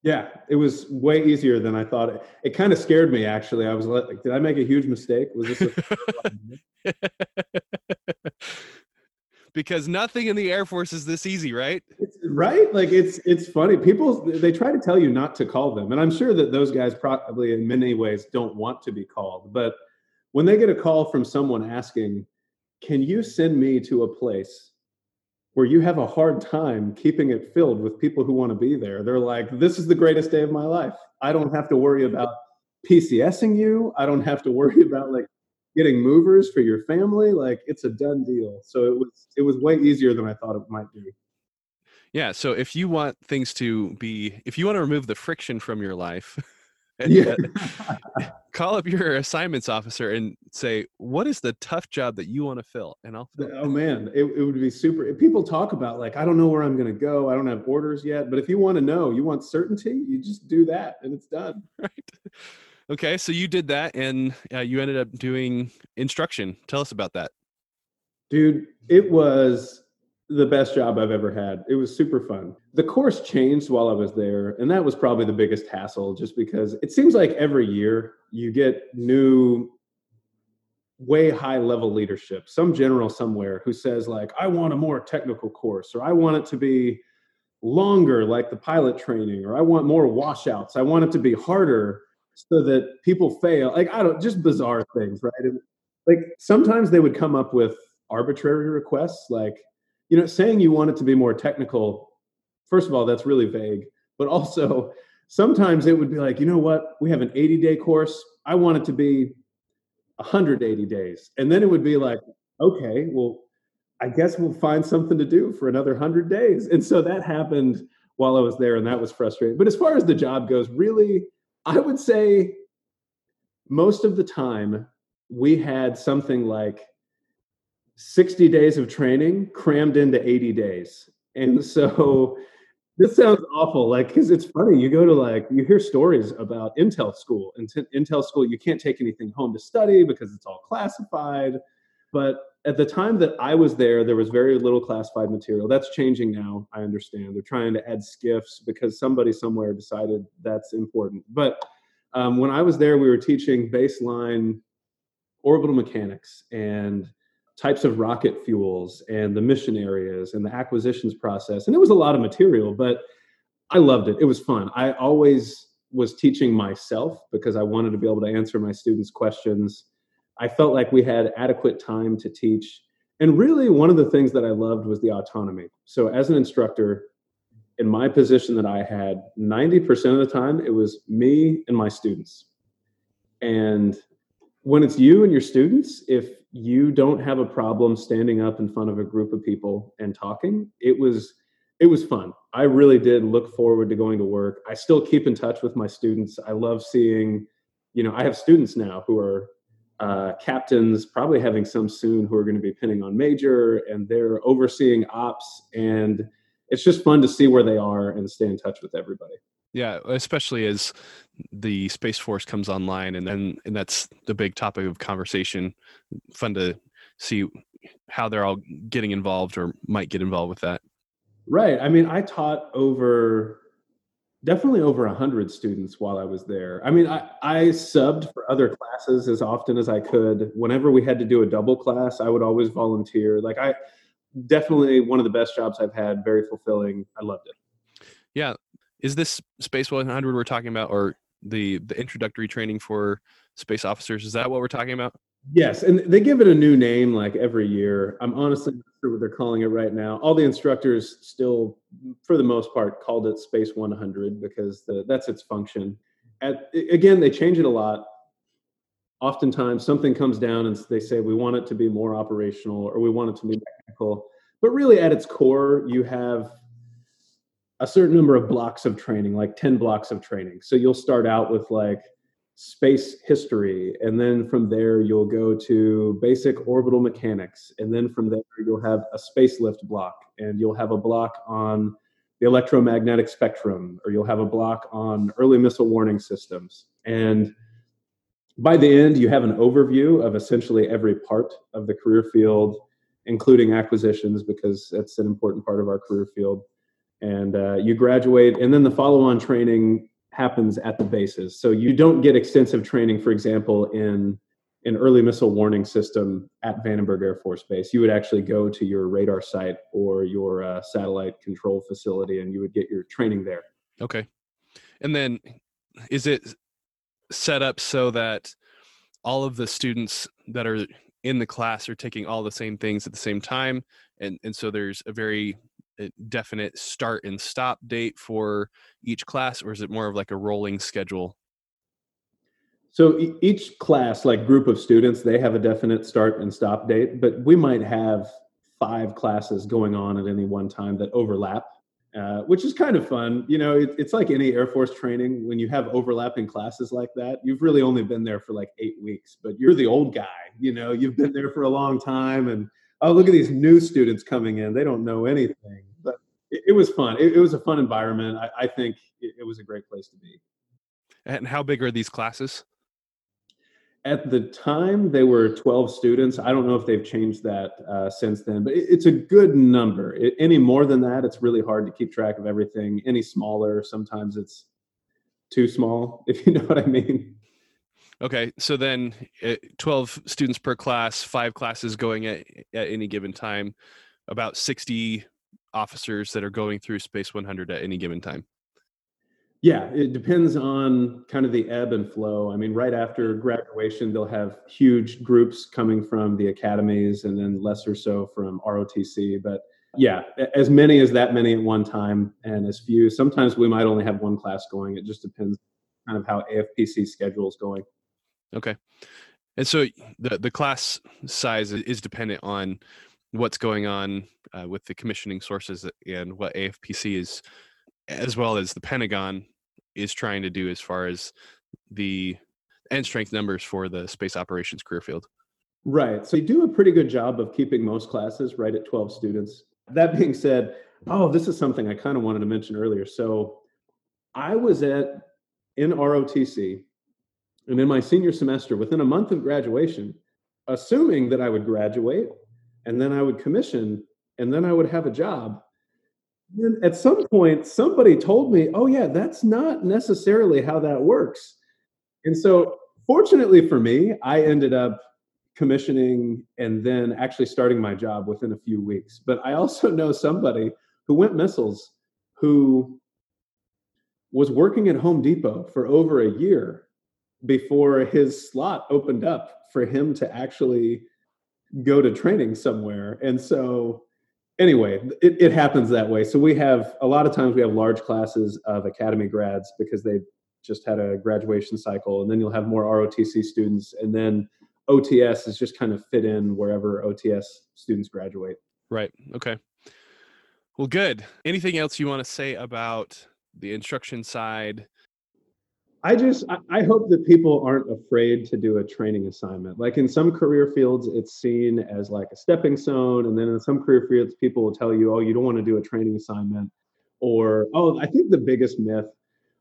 Yeah it was way easier than i thought. It, it kind of scared me actually. I was like did i make a huge mistake? Was this a- because nothing in the air force is this easy right? It's, right? Like it's it's funny. People they try to tell you not to call them and i'm sure that those guys probably in many ways don't want to be called but when they get a call from someone asking, Can you send me to a place where you have a hard time keeping it filled with people who want to be there? They're like, This is the greatest day of my life. I don't have to worry about PCSing you. I don't have to worry about like getting movers for your family. Like it's a done deal. So it was it was way easier than I thought it might be. Yeah. So if you want things to be, if you want to remove the friction from your life, yeah. call up your assignments officer and say, "What is the tough job that you want to fill?" And I'll. Fill oh man, it, it would be super. People talk about like, I don't know where I'm going to go. I don't have orders yet. But if you want to know, you want certainty, you just do that, and it's done. Right. Okay, so you did that, and uh, you ended up doing instruction. Tell us about that, dude. It was the best job I've ever had. It was super fun. The course changed while I was there, and that was probably the biggest hassle just because it seems like every year you get new way high level leadership, some general somewhere who says like I want a more technical course or I want it to be longer like the pilot training or I want more washouts. I want it to be harder so that people fail. Like I don't just bizarre things, right? And, like sometimes they would come up with arbitrary requests like you know, saying you want it to be more technical, first of all, that's really vague. But also, sometimes it would be like, you know what, we have an 80 day course. I want it to be 180 days. And then it would be like, okay, well, I guess we'll find something to do for another 100 days. And so that happened while I was there, and that was frustrating. But as far as the job goes, really, I would say most of the time we had something like 60 days of training crammed into 80 days. And so this sounds awful, like, because it's funny. You go to like, you hear stories about Intel school, t- Intel school, you can't take anything home to study because it's all classified. But at the time that I was there, there was very little classified material. That's changing now, I understand. They're trying to add SCIFs because somebody somewhere decided that's important. But Um, when I was there, we were teaching baseline orbital mechanics and types of rocket fuels and the mission areas and the acquisitions process. And it was a lot of material, but I loved it. It was fun. I always was teaching myself because I wanted to be able to answer my students' questions. I felt like we had adequate time to teach. And really, one of the things that I loved was the autonomy. So, as an instructor, in my position that I had, 90% of the time, it was me and my students. And when it's you and your students, if you don't have a problem standing up in front of a group of people and talking, it was it was fun. I really did look forward to going to work. I still keep in touch with my students. I love seeing, you know, I have students now who are uh, captains, probably having some soon who are going to be pinning on major, and they're overseeing ops. And it's just fun to see where they are and stay in touch with everybody. Yeah, especially as the Space Force comes online, and then and that's the big topic of conversation. Fun to see how they're all getting involved or might get involved with that. Right. I mean, I taught over definitely over a hundred students while I was there. I mean, I, I subbed for other classes as often as I could. Whenever we had to do a double class, I would always volunteer. Like I definitely one of the best jobs I've had, very fulfilling. I loved it. Yeah, is this Space 100 we're talking about, or the the introductory training for space officers? Is that what we're talking about? Yes, and they give it a new name like every year. I'm honestly not sure what they're calling it right now. All the instructors still, for the most part, called it Space 100 because the, that's its function. At, again, they change it a lot. Oftentimes, something comes down and they say we want it to be more operational or we want it to be technical. But really, at its core, you have a certain number of blocks of training, like 10 blocks of training. So you'll start out with like space history, and then from there you'll go to basic orbital mechanics, and then from there you'll have a space lift block, and you'll have a block on the electromagnetic spectrum, or you'll have a block on early missile warning systems. And by the end, you have an overview of essentially every part of the career field, including acquisitions, because that's an important part of our career field and uh, you graduate and then the follow-on training happens at the bases. So you don't get extensive training for example in an early missile warning system at vandenberg air force base. You would actually go to your radar site or your uh, satellite control facility and you would get your training there. Okay. And then is it set up so that all of the students that are in the class are taking all the same things at the same time? And and so there's a very definite start and stop date for each class or is it more of like a rolling schedule? So each class like group of students they have a definite start and stop date but we might have five classes going on at any one time that overlap uh, which is kind of fun you know it, it's like any air force training when you have overlapping classes like that you've really only been there for like eight weeks but you're the old guy you know you've been there for a long time and oh look at these new students coming in. They don't know anything. But it, it was fun. It, it, was a fun environment. I, I think it, it, was a great place to be. And how big are these classes? At the time they were 12 students. I don't know if they've changed that uh, since then but it's a good number. Any more than that it's really hard to keep track of everything. Any smaller sometimes it's too small if you know what i mean Okay, so then uh, 12 students per class, five classes going at, at any given time, about 60 officers that are going through Space 100 at any given time. Yeah, it depends on kind of the ebb and flow. I mean, right after graduation, they'll have huge groups coming from the academies and then lesser so from ROTC. But yeah, as many as that many at one time and as few. Sometimes we might only have one class going. It just depends kind of how AFPC schedule is going. Okay. And so the the class size is dependent on what's going on uh, with the commissioning sources and what AFPC is, as well as the Pentagon is trying to do as far as the end strength numbers for the space operations career field. Right. So you do a pretty good job of keeping most classes right at 12 students. That being said, oh, this is something I kind of wanted to mention earlier. So I was at in ROTC and in my senior semester, within a month of graduation, assuming that I would graduate and then I would commission and then I would have a job. Then at some point, somebody told me, oh, yeah, that's not necessarily how that works. and so fortunately for me, I ended up commissioning and then actually starting my job within a few weeks. But I also know somebody who went missiles who was working at Home Depot for over a year before his slot opened up for him to actually go to training somewhere. And so anyway, it, it happens that way. So we have a lot of times we have large classes of academy grads because they just had a graduation cycle, and then you'll have more ROTC students, and then OTS is just kind of fit in wherever OTS students graduate. Right. Okay. Well, good. Anything else you want to say about the instruction side? I just I hope that people aren't afraid to do a training assignment. Like in some career fields, it's seen as like a stepping stone, and then in some career fields, people will tell you, "Oh, you don't want to do a training assignment," or "Oh, I think the biggest myth,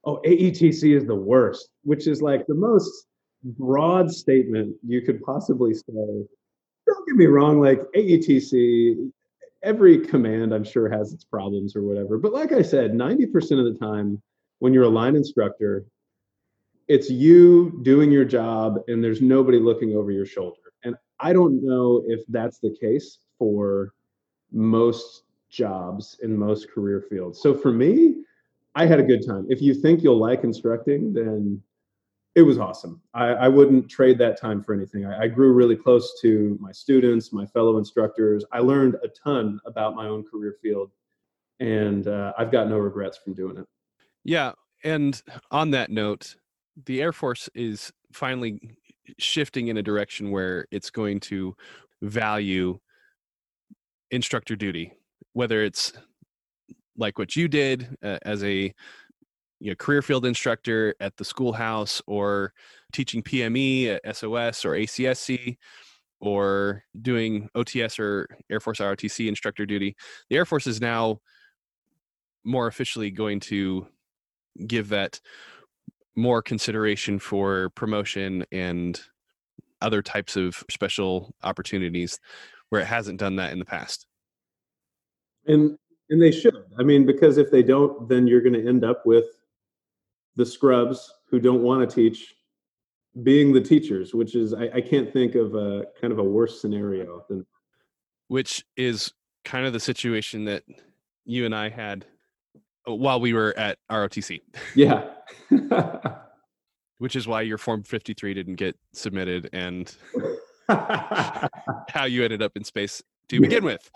oh, AETC is the worst," which is like the most broad statement you could possibly say. Don't get me wrong, like AETC, every command I'm sure has its problems or whatever. But like I said, 90% of the time when you're a line instructor, it's you doing your job and there's nobody looking over your shoulder. And I don't know if that's the case for most jobs in most career fields. So for me, I had a good time. If you think you'll like instructing, then it was awesome. I, I, wouldn't trade that time for anything. I, I, grew really close to my students, my fellow instructors. I learned a ton about my own career field, and uh, I've got no regrets from doing it. Yeah. And on that note, the Air Force is finally shifting in a direction where it's going to value instructor duty, whether it's like what you did uh, as a you know, career field instructor at the schoolhouse or teaching PME at SOS or ACSC or doing OTS or Air Force ROTC instructor duty. The Air Force is now more officially going to give that more consideration for promotion and other types of special opportunities where it hasn't done that in the past. And and they should. I mean, because if they don't, then you're going to end up with the scrubs who don't want to teach being the teachers, which is I, I can't think of a kind of a worse scenario than which is kind of the situation that you and I had while we were at ROTC. Yeah. which is why your form 53 didn't get submitted and how you ended up in space to begin with.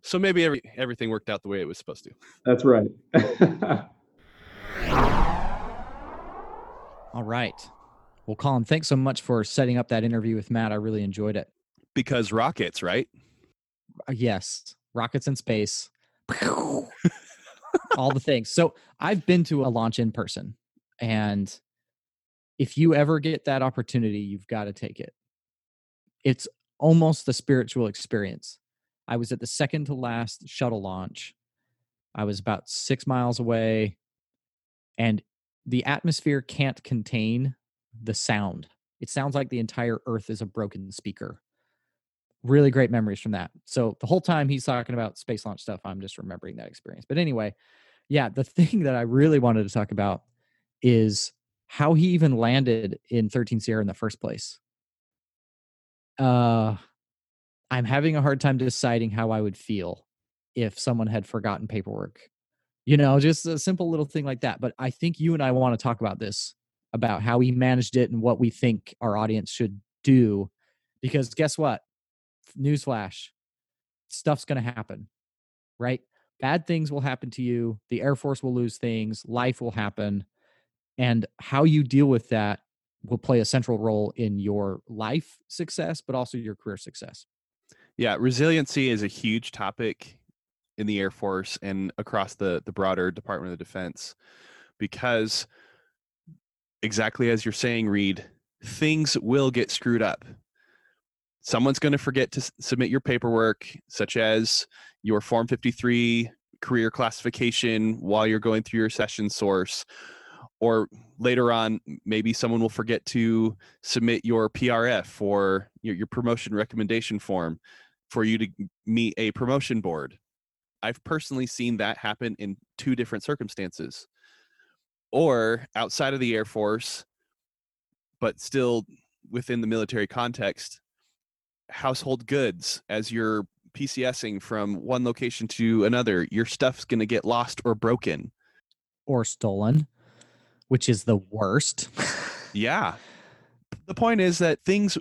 So maybe every, everything worked out the way it was supposed to. That's right. All right. Well, Colin, thanks so much for setting up that interview with Matt. I really enjoyed it. Because rockets, right? Uh, yes, rockets in space. All the things. So I've been to a launch in person, and if you ever get that opportunity, you've got to take it. It's almost the spiritual experience. I was at the second to last shuttle launch. I was about six miles away, and the atmosphere can't contain the sound. It sounds like the entire earth is a broken speaker. Really great memories from that. So the whole time he's talking about space launch stuff, I'm just remembering that experience. But anyway, yeah, the thing that I really wanted to talk about is how he even landed in 13 Sierra in the first place. Uh I'm having a hard time deciding how I would feel if someone had forgotten paperwork you know just a simple little thing like that but i think you and i want to talk about this about how he managed it and what we think our audience should do because guess what newsflash stuff's going to happen right? Bad things will happen to you the air force will lose things life will happen and how you deal with that will play a central role in your life success but also your career success. Yeah resiliency is a huge topic in the Air Force and across the the broader Department of Defense because exactly as you're saying Reed things will get screwed up someone's going to forget to s- submit your paperwork such as your form 53 career classification while you're going through your session source or later on maybe someone will forget to submit your prf or your, your promotion recommendation form for you to meet a promotion board I've personally seen that happen in two different circumstances. Or outside of the Air Force, but still within the military context, household goods as you're PCSing from one location to another, your stuff's going to get lost or broken. Or stolen, which is the worst. yeah. The point is that things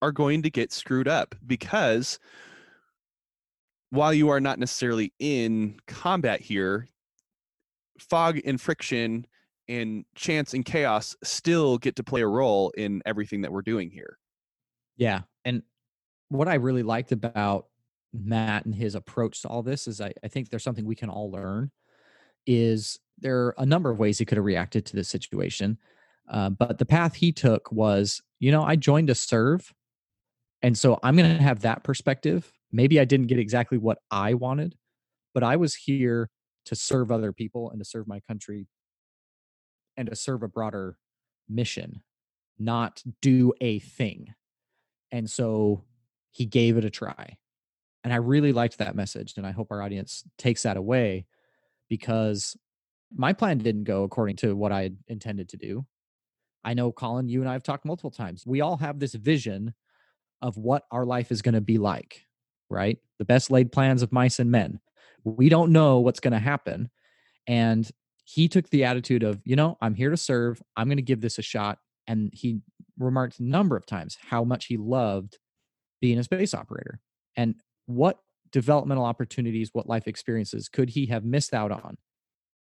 are going to get screwed up because while you are not necessarily in combat here, fog and friction and chance and chaos still get to play a role in everything that we're doing here. Yeah. And what I really liked about Matt and his approach to all this is I, I think there's something we can all learn is there are a number of ways he could have reacted to this situation. Uh, but the path he took was, you know, I joined to serve. And so I'm going to have that perspective. Maybe I didn't get exactly what I wanted, but I was here to serve other people and to serve my country and to serve a broader mission, not do a thing. And so he gave it a try. And I really liked that message. And I hope our audience takes that away because my plan didn't go according to what I intended to do. I know, Colin, you and I have talked multiple times. We all have this vision of what our life is going to be like, right? The best laid plans of mice and men. We don't know what's going to happen. And he took the attitude of, you know, I'm here to serve. I'm going to give this a shot. And he remarked a number of times how much he loved being a space operator and what developmental opportunities, what life experiences could he have missed out on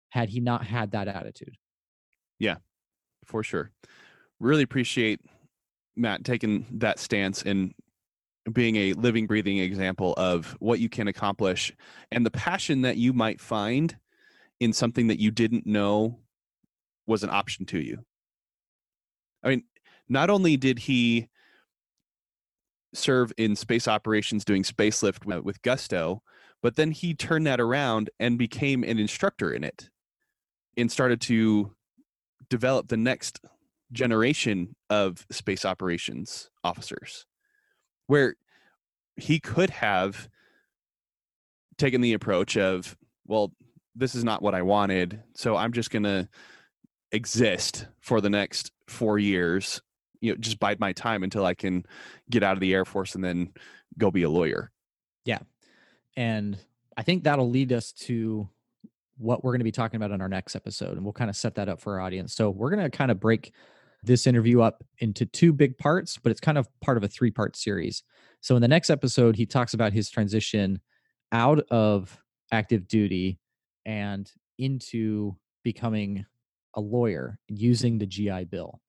had he not had that attitude? Yeah, for sure. Really appreciate Matt taking that stance and being a living, breathing example of what you can accomplish and the passion that you might find in something that you didn't know was an option to you. I mean, not only did he serve in space operations doing spacelift with, with gusto, but then he turned that around and became an instructor in it and started to develop the next generation of space operations officers where he could have taken the approach of well this is not what I wanted. So I'm just going to exist for the next four years, you know, just bide my time until I can get out of the Air Force and then go be a lawyer. Yeah. And I think that'll lead us to what we're going to be talking about in our next episode. And we'll kind of set that up for our audience. So we're going to kind of break this interview up into two big parts, but it's kind of part of a three part series. So in the next episode, he talks about his transition out of active duty and into becoming a lawyer using the GI Bill.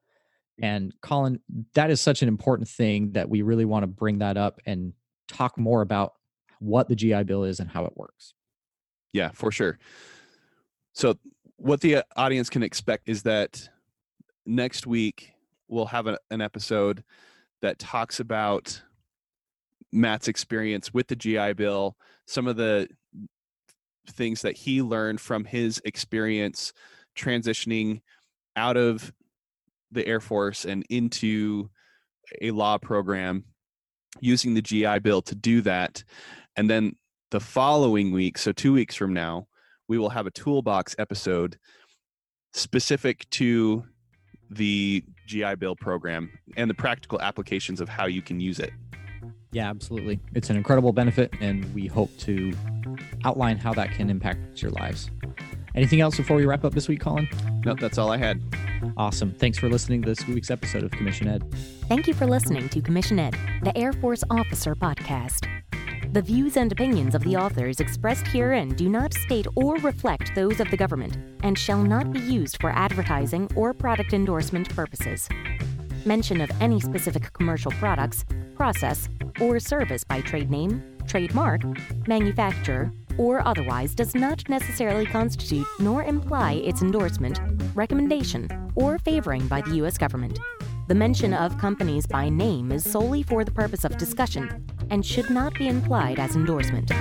And Colin, that is such an important thing that we really want to bring that up and talk more about what the GI Bill is and how it works. Yeah, for sure. So, what the uh, audience can expect is that next week we'll have a, an episode that talks about Matt's experience with the GI Bill, some of the things that he learned from his experience transitioning out of the Air Force and into a law program using the GI Bill to do that. And then the following week, so two weeks from now, we will have a toolbox episode specific to the GI Bill program and the practical applications of how you can use it. Yeah, absolutely. It's an incredible benefit, and we hope to outline how that can impact your lives. Anything else before we wrap up this week, Colin? No, that's all I had. Awesome. Thanks for listening to this week's episode of Commission Ed. Thank you for listening to Commission Ed, the Air Force Officer Podcast. The views and opinions of the authors expressed herein do not state or reflect those of the government and shall not be used for advertising or product endorsement purposes. Mention of any specific commercial products, process, or service by trade name, trademark, manufacturer, or otherwise does not necessarily constitute nor imply its endorsement, recommendation, or favoring by the U.S. government. The mention of companies by name is solely for the purpose of discussion and should not be implied as endorsement.